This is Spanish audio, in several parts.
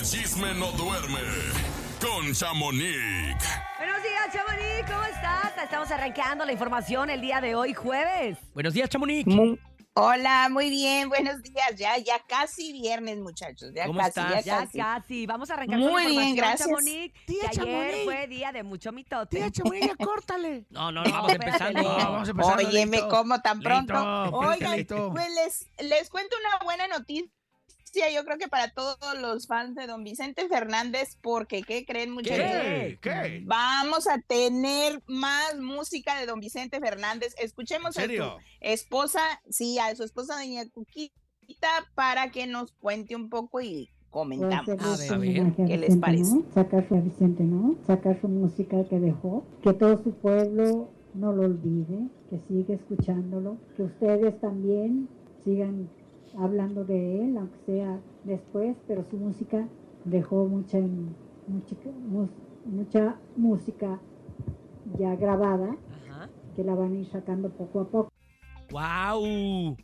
el chisme no duerme con Chamonix. Buenos días, Chamonix, ¿cómo estás? Estamos arrancando la información el día de hoy, jueves. Buenos días, Chamonix. Hola, muy bien, buenos días. Ya, ya casi viernes, muchachos. Ya ¿Cómo casi, estás? Ya casi. casi, vamos a arrancar Muy con la bien, información, gracias. Chamonix, Tía ayer Chamonix. fue día de mucho mitote. Tía Chamonix, ya córtale. No, no, no, vamos empezando. no, vamos a empezar. Oye, me como tan pronto. Lito, Oigan, lito. pues les, les cuento una buena noticia. Yo creo que para todos los fans de don Vicente Fernández, porque ¿qué creen, muchachos? ¿Qué? ¿Qué? Vamos a tener más música de don Vicente Fernández. Escuchemos ¿En a su esposa, sí, a su esposa doña Cuquita para que nos cuente un poco y comentamos. A ver, a ver. ¿Qué les parece? ¿no? Sacar su a Vicente, ¿no? Sacar su música que dejó, que todo su pueblo no lo olvide, que siga escuchándolo, que ustedes también sigan hablando de él, aunque sea después, pero su música dejó mucha, mucha, mucha música ya grabada, Ajá. que la van a ir sacando poco a poco. ¡Wow!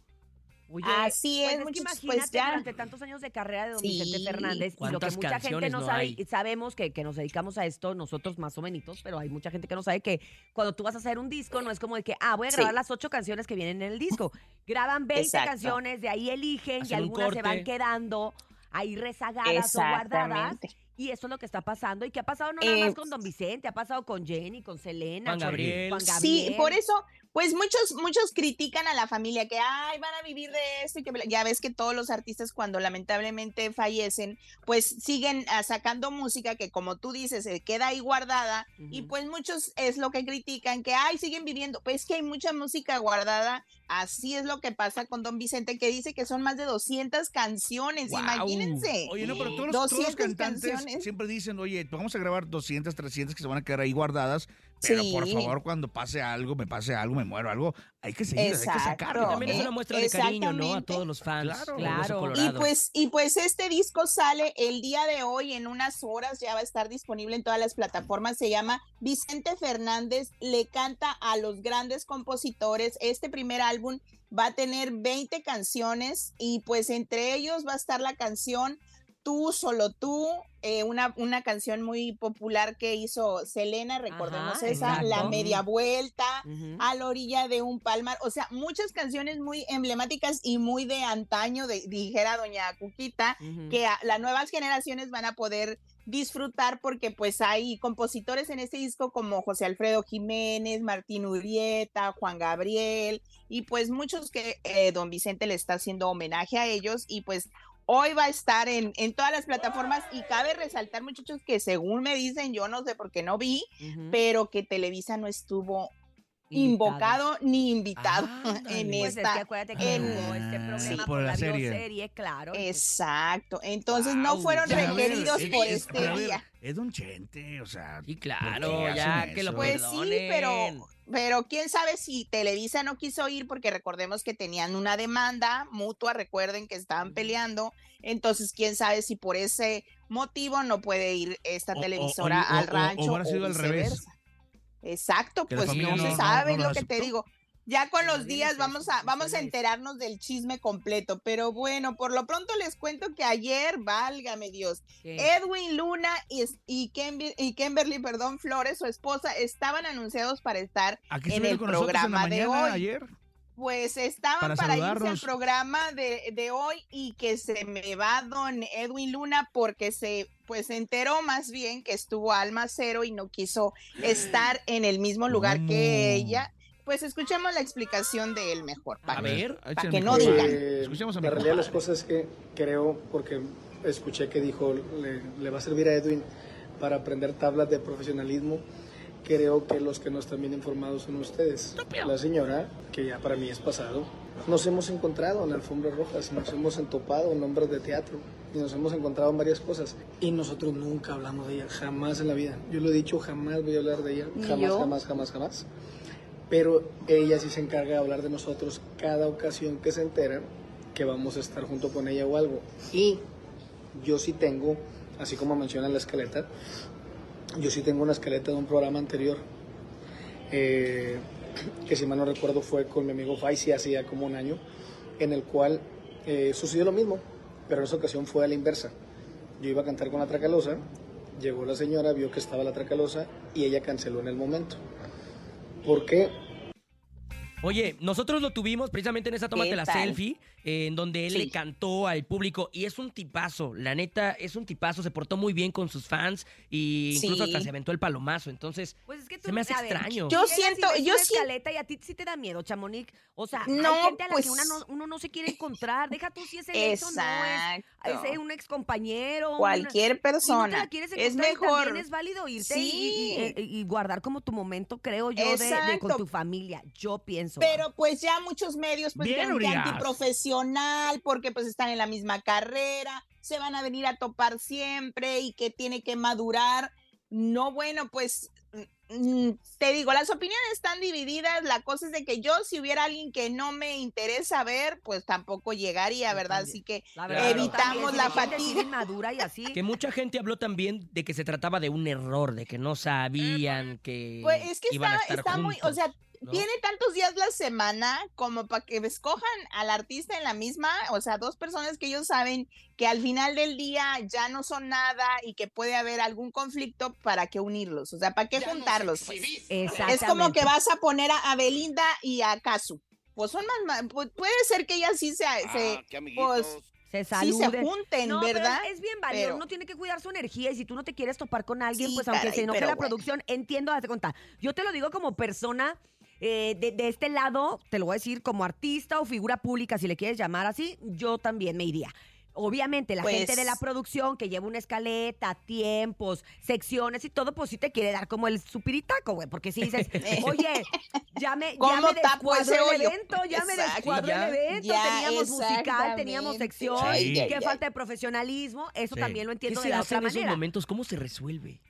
Oye, Así pues es, que muchachos, imagínate pues ya. durante tantos años de carrera de don Sí. Vicente Fernández y lo que ¿Cuántas mucha gente no no sabe, hay? sabemos que, que nos dedicamos a esto, nosotros más o menos, pero hay mucha gente que no sabe que cuando tú vas a hacer un disco no es como de que, ah, voy a Sí. grabar las ocho canciones que vienen en el disco. Graban 20 Exacto. canciones, de ahí eligen y Hacen algunas se van quedando ahí rezagadas o guardadas. Y eso es lo que está pasando. ¿Y qué ha pasado no Eh, nada más con Don Vicente? Ha pasado con Jenny, con Selena, Juan con Gabriel. Juan Sí, Gabriel. por eso, pues muchos, muchos critican a la familia que, ay, van a vivir de esto y que bla". ya ves que todos los artistas cuando lamentablemente fallecen, pues siguen ah, sacando música que como tú dices, se queda ahí guardada y pues muchos es lo que critican, que, ay, siguen viviendo, pues que hay mucha música guardada, así es lo que pasa con Don Vicente, que dice que son más de 200 canciones, Guau. imagínense. Oye, no, pero todos los, todos los 200 cantantes canciones. siempre dicen, oye, vamos a grabar 200, 300 que se van a quedar ahí guardadas, pero por Sí. favor, cuando pase algo, me pase algo, me muero, algo, hay que seguir, hay que sacarlo. También es una muestra de cariño, ¿no? A todos los fans. Claro. Claro. Y pues, y pues este disco sale el día de hoy, en unas horas, ya va a estar disponible en todas las plataformas. Se llama Vicente Fernández le canta a los grandes compositores. Este primer álbum va a tener 20 canciones y pues entre ellos va a estar la canción Tú, solo tú, eh, una, una canción muy popular que hizo Selena, recordemos Ajá, esa, La. Media Vuelta, Ujú. a la orilla de un palmar, o sea, muchas canciones muy emblemáticas y muy de antaño, de, dijera doña Cuquita, que a- las nuevas generaciones van a poder disfrutar porque pues hay compositores en este disco como José Alfredo Jiménez, Martín Urieta, Juan Gabriel y pues muchos que eh, don Vicente le está haciendo homenaje a ellos y pues hoy va a estar en, en todas las plataformas y cabe resaltar muchachos que según me dicen, yo no sé por qué no vi, pero que Televisa no estuvo. Invocado ni invitado Ándale. en Pues es esta. que acuérdate que en- hubo este problema Sí. por, Por la serie. claro. y Exacto. Entonces no fueron ver, requeridos por es- este ver, día. Es Don Chente, o sea. Sí, ¿por claro, ya que lo eso? Pues sí, pero, pero quién sabe si Televisa no quiso ir porque recordemos que tenían una demanda mutua, recuerden que estaban peleando, entonces quién sabe si por ese motivo no puede ir esta O- o- televisora o- al o- o rancho. hubiera sido al revés. Exacto, Que pues no, no- se sabe no lo lo que te digo. Ya con los días vamos a, vamos a enterarnos del chisme completo, pero bueno, por lo pronto les cuento que ayer, válgame Dios, ¿qué? Edwin Luna y, y, Kimber- y Kimberly, perdón, Flores, su esposa, estaban anunciados para estar, en el con nosotros en la programa de hoy. ayer. Pues estaban Para para, irse al programa de, de hoy y que se me va don Edwin Luna porque se pues se enteró más bien que estuvo Alma Cero y no quiso estar en el mismo lugar ¿Cómo? que ella. Pues escuchemos la explicación de él mejor. A para que- ver. para échale que mi no compadre. digan. Eh, Escuchemos a mi la realidad de las cosas es que creo, porque escuché que dijo, le, le va a servir a Edwin para aprender tablas de profesionalismo. Creo que los que no están bien informados son ustedes. La señora, que ya para mí es pasado, nos hemos encontrado en alfombras rojas, nos hemos entopado en nombres de teatro y nos hemos encontrado en varias cosas. Y nosotros nunca hablamos de ella, jamás en la vida. Yo lo he dicho, jamás voy a hablar de ella, jamás, jamás, jamás, jamás pero ella sí se encarga de hablar de nosotros cada ocasión que se entera que vamos a estar junto con ella o algo. Y yo sí tengo, así como menciona la escaleta, yo sí tengo una escaleta de un programa anterior, eh, que si mal no recuerdo fue con mi amigo Faisy hace ya como un año, en el cual eh, sucedió lo mismo, pero en esa ocasión fue a la inversa. Yo iba a cantar con la Tracalosa, llegó la señora, vio que estaba la Tracalosa y ella canceló en el momento. ¿Por qué? Oye, nosotros lo tuvimos precisamente en esa toma ¿Qué de la tal? selfie, eh, en donde él Sí. le cantó al público y es un tipazo, la neta, es un tipazo, se portó muy bien con sus fans y incluso Sí. hasta se aventó el palomazo, entonces Pues es que tú, se me hace ver, extraño. Yo siento- yo escaleta y a ti sí te da miedo, Chamonix. O sea, No, hay gente a la pues- que una no- uno no se quiere encontrar. Deja tú si es el ex o no es. Eh, un ex compañero. Cualquier Si no te persona. la quieres es encontrar, mejor. también es válido irte y- y, Sí. y- y guardar como tu momento, creo yo, de, de con tu familia. Yo pienso. Pero pues ya muchos medios pues Bien, que antiprofesional porque pues están en la misma carrera, se van a venir a topar siempre y que tiene que madurar. No, bueno, pues mm, te digo, las opiniones están divididas. La cosa es de que yo si hubiera alguien que no me interesa ver, pues tampoco llegaría, ¿verdad? Así que La verdad, evitamos la fatiga. inmadura y así. Que mucha gente habló también de que se trataba de un error, de que no sabían que Pues es que iban a está, estar está muy, o juntos, sea, ¿no? tiene tantos días la semana como para que escojan al artista en la misma, o sea, dos personas que ellos saben que al final del día ya no son nada y que puede haber algún conflicto para que unirlos, o sea, para qué juntarlos. pues? Es como que vas a poner a, a Belinda y a Casu. Pues son más, puede ser que ellas sí se, se pues, Se sí se saluden. junten, No, pero ¿verdad? es, es bien válido. Pero- Uno tiene que cuidar su energía y si tú no te quieres topar con alguien, Sí, pues aunque caray, se enoje pero la bueno. producción, entiendo, hazte cuenta. Yo te lo digo como persona eh, de, de este lado, te lo voy a decir como artista o figura pública, si le quieres llamar así, yo también me iría. Obviamente, la Pues- gente de la producción que lleva una escaleta, tiempos, secciones y todo, pues sí te quiere dar como el supiritaco, güey. Porque si dices, oye, ya me, ya ¿Cómo me ese el hoyo? evento, ya me Exacto. descuadró Ya, el evento, ya, teníamos musical, teníamos sección, qué ay. falta de profesionalismo, eso Sí. también lo ¿Qué entiendo se de la hace otra en esos manera. momentos? ¿Cómo se resuelve?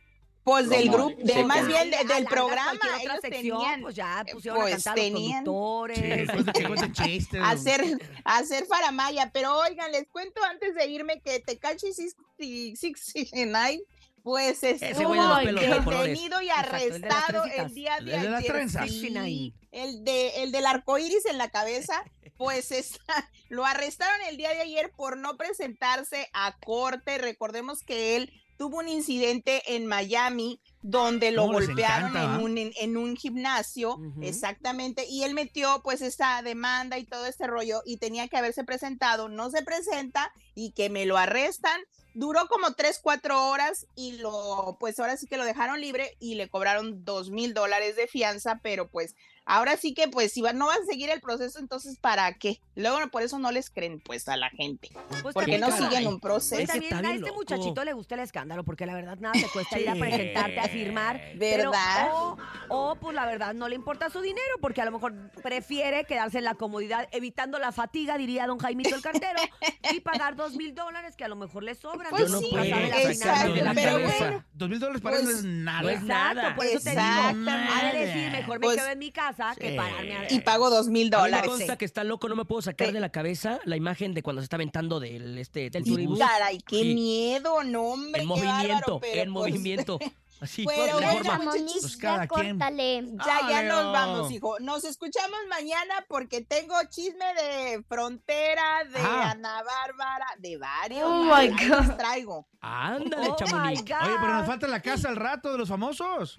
Pues del grupo, de, Sí, más bien de- del programa, cualquier otra ellos sección, tenían pues ya eh, pusieron pues a cantar tenían- los conductores. Después de que cuenten chistes. hacer, hacer faramaya. Pero oigan, les cuento antes de irme que Tecachi 69, pues estuvo detenido y arrestado el día de El de las ayer. trenzas. Sí, 69. el de el del arco iris en la cabeza, pues está, lo arrestaron el día de ayer por no presentarse a corte. Recordemos que él tuvo un incidente en Miami donde lo ¿Cómo les golpearon encanta, en un, en, en un gimnasio, exactamente, y él metió pues esta demanda y todo este rollo y tenía que haberse presentado, no se presenta y que me lo arrestan. Duró como tres, cuatro horas y lo, pues ahora sí que lo dejaron libre y le cobraron dos mil dólares de fianza, pero pues ahora sí que pues si va- no van a seguir el proceso, entonces ¿para qué? Luego por eso no les creen pues a la gente, Pues porque no caray. siguen un Pues proceso. También a este loco. muchachito le gusta el escándalo, porque la verdad nada te cuesta ir a presentarte, a firmar. Pero, ¿Verdad? o, o, pues la verdad no le importa su dinero, porque a lo mejor prefiere quedarse en la comodidad, evitando la fatiga, diría don Jaimito el cartero, y pagar dos mil dólares que a lo mejor le sobran. Pues Uno sí, exacto, finanzas de la pero bueno. Dos mil dólares para él no Pues, es nada. no es Exacto, nada. por eso te digo, de decir, mejor me Pues, quedo en mi casa que sí. pararme a... Y pago dos mil mí me dólares. consta que está loco, no me puedo sacar Sí. de la cabeza la imagen de cuando se está aventando del este del turibús. caray, qué Sí. miedo, no hombre. En movimiento, en pues, movimiento. Así, Pero bueno, forma. Pues cada quien. córtale. Ya, ya Ah, nos vamos, hijo. Nos escuchamos mañana porque tengo chisme de frontera, de Ah. Ana Bárbara, de varios. Oh my God. traigo. Ándale, Oh. Oye, pero nos falta la casa al rato de los famosos.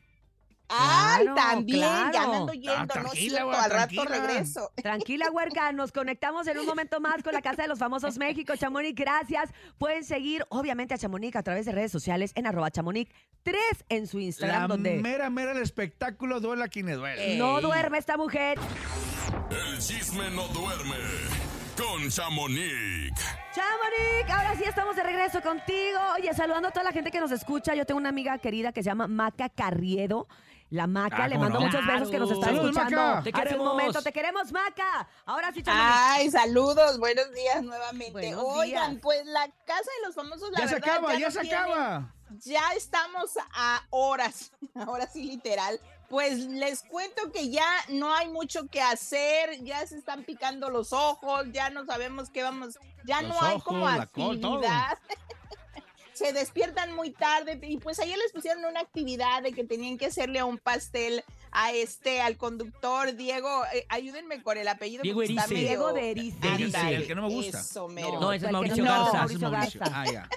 Ay, Claro, también, ya claro. me ando yendo, no tranquila, cierto, güey, al rato regreso. Tranquila, huerca, nos conectamos en un momento más con la Casa de los Famosos México. Chamonix, gracias. Pueden seguir, obviamente, a Chamonix a través de redes sociales en arroba Chamonix 3 en su Instagram, La donde mera, mera el espectáculo duela quien le duele. no duerme esta mujer. El chisme no duerme con Chamonix. Chamonix, ahora sí estamos de regreso contigo. Oye, saludando a toda la gente que nos escucha. Yo tengo una amiga querida que se llama Maca Carriedo. La Maca, Ah, le ¿cómo mando no? muchos besos que nos está Saludos, escuchando. Maca. Te Hace un queremos. momento, te queremos, Maca. Ahora sí, Chamonix. Ay, saludos, buenos días nuevamente. Buenos Oigan, días. pues la casa de los famosos, la Ya se verdad, acaba, ya no se tiene- acaba. ya estamos a horas, ahora sí literal. Pues les cuento que ya no hay mucho que hacer, ya se están picando los ojos, ya no sabemos qué vamos, ya Los no hay como ojos, la col, todo. actividad. se despiertan muy tarde y pues ayer les pusieron una actividad de que tenían que hacerle a un pastel a este, al conductor Diego, eh, ayúdenme con el apellido. Diego está Erice. medio- Diego de Erice. El que no me gusta. Eso, mero. No, ese es Mauricio no- Garza. Mauricio. Garza. Ah, ya.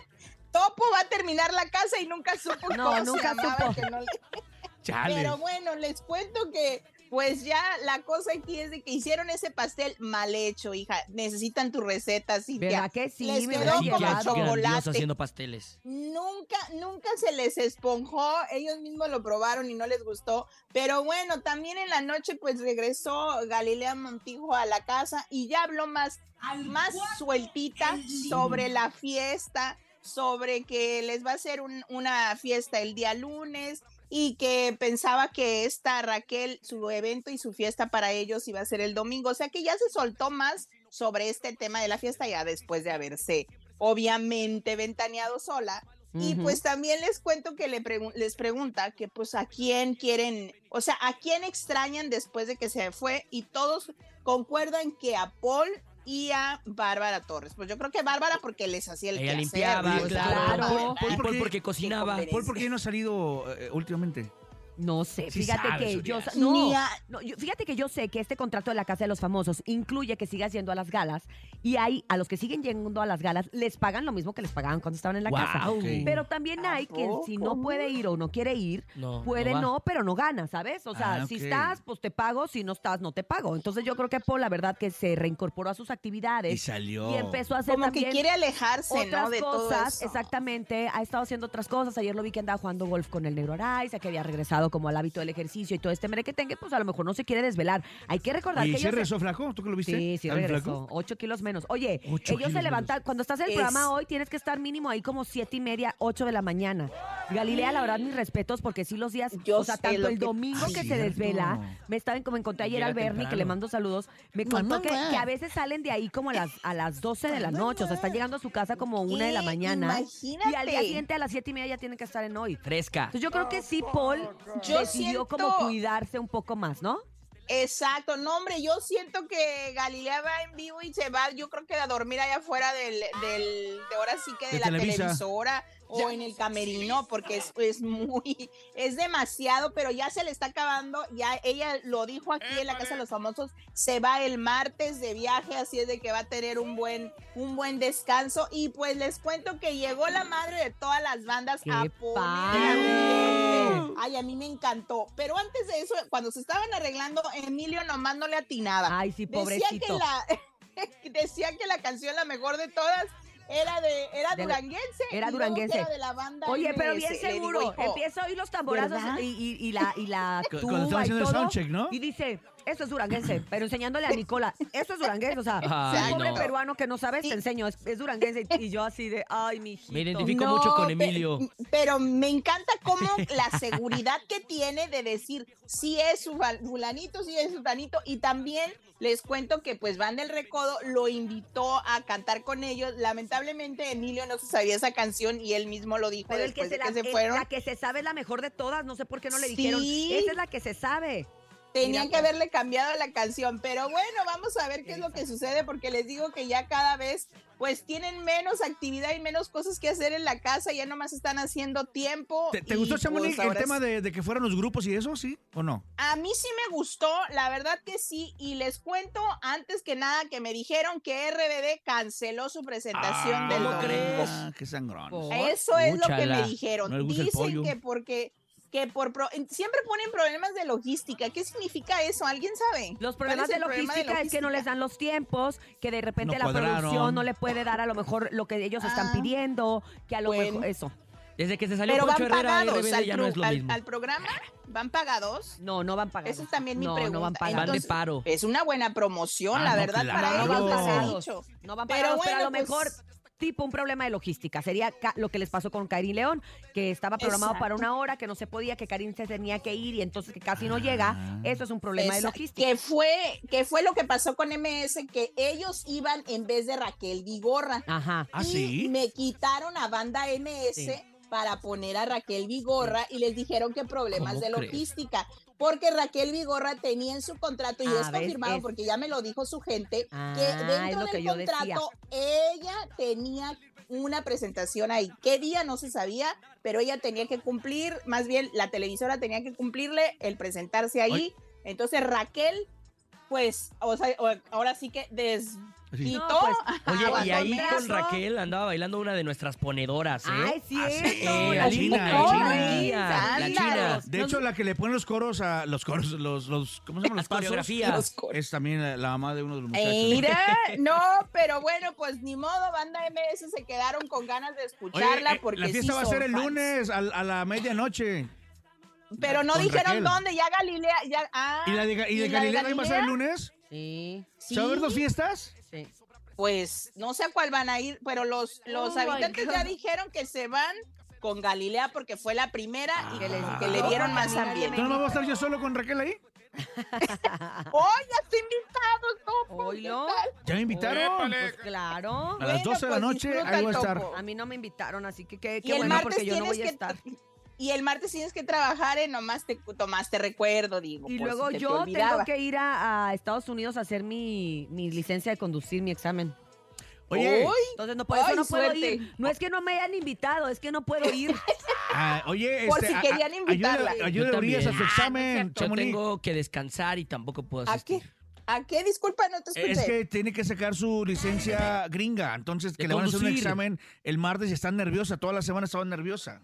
Topo va a terminar la casa y nunca supo No, cómo se nunca llamaba, supo. que no le- Chale. Pero bueno, les cuento que pues ya la cosa aquí es de que hicieron ese pastel mal hecho, hija. Necesitan tu receta, Cintia. ¿Verdad que sí? Les quedó como chocolate. haciendo pasteles. Nunca, nunca se les esponjó, ellos mismos lo probaron y no les gustó, pero bueno, también en la noche pues regresó Galilea Montijo a la casa y ya habló más, más sueltita sobre la fiesta, sobre que les va a hacer un- una fiesta el día lunes y que pensaba que esta Raquel, su evento y su fiesta para ellos iba a ser el domingo, o sea que ya se soltó más sobre este tema de la fiesta ya después de haberse obviamente ventaneado sola. Y pues también les cuento que le les pregunta que pues a quién quieren, o sea, a quién extrañan después de que se fue y todos concuerdan que a Paul y a Bárbara Torres. Pues yo creo que Bárbara porque les hacía el Ella quehacer, limpiaba, pues, claro. claro. Paul, ¿Por Paul qué? porque cocinaba. Paul, ¿por qué no ha salido eh, últimamente? No sé, Sí fíjate que yo no, Ni a- no, yo- fíjate que yo sé que este contrato de la Casa de los Famosos incluye que sigas yendo a las galas y hay a los que siguen yendo a las galas les pagan lo mismo que les pagaban cuando estaban en la casa. Ok. Pero también ¿A hay que si no puede ir o no quiere ir, No, puede va. no, pero no gana, ¿sabes? O sea, Ah, si ok. estás, pues te pago, si no estás, no te pago. Entonces yo creo que Paul, la verdad, que se reincorporó a sus actividades Y salió. y empezó a hacer como que también quiere alejarse, otras ¿no? De todo cosas, eso. exactamente, ha estado haciendo otras cosas. Ayer lo vi que andaba jugando golf con el negro Araiza, que había regresado como al hábito del ejercicio y todo este merequetengue, pues a lo mejor no se quiere desvelar. Hay que recordar ¿Y que se ellos se- regresó flaco? ¿Tú que lo viste? Sí, sí ¿Está bien regresó. Ocho kilos menos. Oye, Ocho ellos se levantan, cuando estás en el Es- programa hoy, tienes que estar mínimo ahí como siete y media, ocho de la mañana. Galilea, la verdad, mis respetos, porque sí los días, Yo o sea, tanto el que- domingo que se desvela, me estaba como encontré ayer al Bernie, que le mando saludos, me contó que, que a veces salen de ahí como a las, a las 12 de la noche, o sea, están llegando a su casa como una de la mañana. Y al día Imagínate. siguiente a las siete y media ya tienen que estar en hoy. Fresca. Entonces yo creo que sí, Paul Yo decidió como cuidarse un poco más, ¿no? Exacto, no hombre, yo siento que Galilea va en vivo y se va, yo creo que a dormir allá afuera del, del de ahora sí que de, De la Televisa. televisora o en el camerino, porque es, es muy, es demasiado, pero ya se le está acabando, ya ella lo dijo aquí en la Casa de los Famosos, se va el martes de viaje, así es de que va a tener un buen, un buen descanso, y pues les cuento que llegó la madre de todas las bandas ¡Qué a poner. Ay, a mí me encantó, pero antes de eso, cuando se estaban arreglando, Emilio nomás no le atinaba. Ay, sí, Decía que pobrecito. la decía que la canción la mejor de todas era de era De- duranguense era y luego que duranguense. era de la banda Oye, pero bien digo, seguro. hijo, Empieza a oír los tamborazos y, y- y la, y la tuba cuando estaba y haciendo el todo, soundcheck, ¿no? Y dice, esto es duranguense, pero enseñándole a Nicola, esto es duranguense, o sea, Ay, un pobre no. peruano que no sabes, te enseño, es, es duranguense. Y yo así de, ay, mi hijito. Me identifico mucho con pe- Emilio. Pero me encanta cómo la seguridad que tiene de decir si es su fal- fulanito, si es su tanito. Y también les cuento que pues Van del Recodo lo invitó a cantar con ellos. Lamentablemente Emilio no se sabía esa canción y él mismo lo dijo Pero el que después se, de la, que se es- fueron. la que se sabe es la mejor de todas, no sé por qué no le Sí. dijeron, esa es la que se sabe. Tenían Mira, que haberle cambiado la canción, pero bueno, vamos a ver qué es lo que sucede porque les digo que ya cada vez pues tienen menos actividad y menos cosas que hacer en la casa, ya nomás están haciendo tiempo. ¿Te, gustó, Chamonix, pues, el ahora tema de, de que fueran los grupos y eso, sí o no? A mí sí me gustó, la verdad que sí, y les cuento antes que nada que me dijeron que RBD canceló su presentación del ¿cómo domingo. crees? Ah, qué sangrón. Eso es lo que me dijeron. No el Dicen que porque que por pro- siempre ponen problemas de logística. ¿Qué significa eso? ¿Alguien sabe? Los ¿Cuál problemas de el problema logística, es que no les logística? dan los tiempos, que de repente No la cuadraron. producción no le puede dar a lo mejor lo que ellos están Ah. pidiendo, que a lo Bueno. mejor eso. Desde que se salió Pero van Poncho Herrera, pagados al, ya no es lo al- mismo. al programa, van pagados. No, no van pagados. Esa es también mi no, pregunta. No van pagados. Van de Entonces, paro. Es una buena promoción, Ah, la no, verdad, claro. para no ellos van pagados. No van Pero pagados, pero, a lo bueno, mejor pues- tipo un problema de logística. Sería ca- lo que les pasó con Karin León, que estaba programado para una hora, que no se podía, que Karin se tenía que ir y entonces que casi no llega. Ah. Eso es un problema de logística. Que fue, que fue lo que pasó con MS, que ellos iban en vez de Raquel Vigorra. Ajá. ¿Ah, y sí? me quitaron a banda MS Sí. Para poner a Raquel Vigorra y les dijeron que problemas ¿Cómo de crees? logística. Porque Raquel Vigorra tenía en su contrato, y Ah, es confirmado Es- porque ya me lo dijo su gente, Ah, que es dentro que del contrato ella tenía una presentación ahí. ¿Qué día? No se sabía, pero ella tenía que cumplir, más bien la televisora tenía que cumplirle el presentarse ahí. Entonces Raquel pues, o sea, o- ahora sí que desquitó. No, pues, Oye, y ahí con. Raquel andaba bailando una de nuestras ponedoras, ¿eh? Ay, sí, Eh, la la china, china, la china, china. la china. De hecho, la que le pone los coros a los coros, los, los ¿cómo se llaman? Las Los pasos. coreografías. Los coros. Es también la, la mamá de uno de los muchachos. Mira, no, pero bueno, pues ni modo, banda MS se quedaron con ganas de Oye, escucharla eh, porque la fiesta sí va a ser el fans. lunes a, a la medianoche. Pero no dijeron Raquel. dónde, ya Galilea, ya, ah, ¿Y la de, y de la Galilea también va a el lunes? Sí, Sí, ¿Se va a ver dos fiestas? sí. Pues no sé a cuál van a ir, pero los, los Oh habitantes ya dijeron que se van con Galilea porque fue la primera y que, les- Ah. que le dieron más ambiente. ¿Entonces no voy a estar yo solo con Raquel ahí? ¡Oh, ya está invitados! No, pues, Oílo. ¿qué tal? ¿Ya me invitaron? Pues claro. A las Bueno, 12 de la pues, noche ahí voy a estar. topo. A mí no me invitaron, así que qué, Y qué bueno porque yo no voy a que estar. Y el martes tienes que trabajar en nomás te tomaste recuerdo, digo. Y si luego te yo tengo que ir a, a Estados Unidos a hacer mi, mi licencia de conducir, mi examen. Oye, Uy, Entonces no, por eso Ay, no puedo ir. No es que no me hayan invitado, es que no puedo ir. ah, oye, Por este, si a- a- querían invitarla. Ayuda, Yo ayuda a a su examen, Yo Chamonix. tengo que descansar y tampoco puedo ¿A asistir. qué? ¿A qué? Disculpa, no te escuché. Es que tiene que sacar su licencia gringa, entonces que De le van a hacer un examen el martes y está nerviosa, toda la semana estaba nerviosa.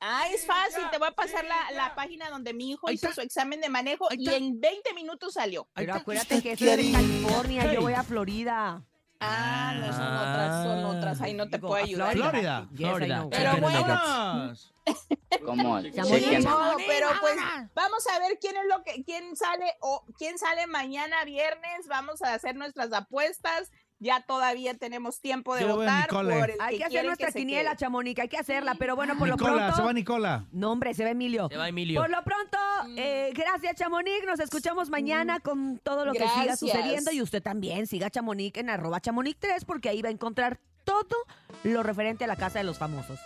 Ah, es fácil, te voy a pasar la, la página donde mi hijo hizo su examen de manejo y en 20 minutos salió. Pero acuérdate que eso es de California, yo voy a Florida. Ah, no son otras, son otras, ahí no te Digo, puedo ayudar. Florida. Florida. know. Pero bueno. ¿Cómo? No, pero pues vamos a ver quién es lo que, quién sale o quién sale mañana viernes. Vamos a hacer nuestras apuestas. Ya todavía tenemos tiempo de Yo voy a votar Nicole. por el Hay que hacer quieren nuestra que se quiniela, quede. Hay que hacerla, pero bueno, por lo Nicola, pronto. se va Nicola. No, hombre, se va Emilio. Se va Emilio. Por lo pronto, eh, gracias Chamonix, nos escuchamos mañana con todo lo que siga Gracias. sucediendo y usted también siga Chamonix en arroba Chamonix 3 porque ahí va a encontrar todo lo referente a la casa de los famosos.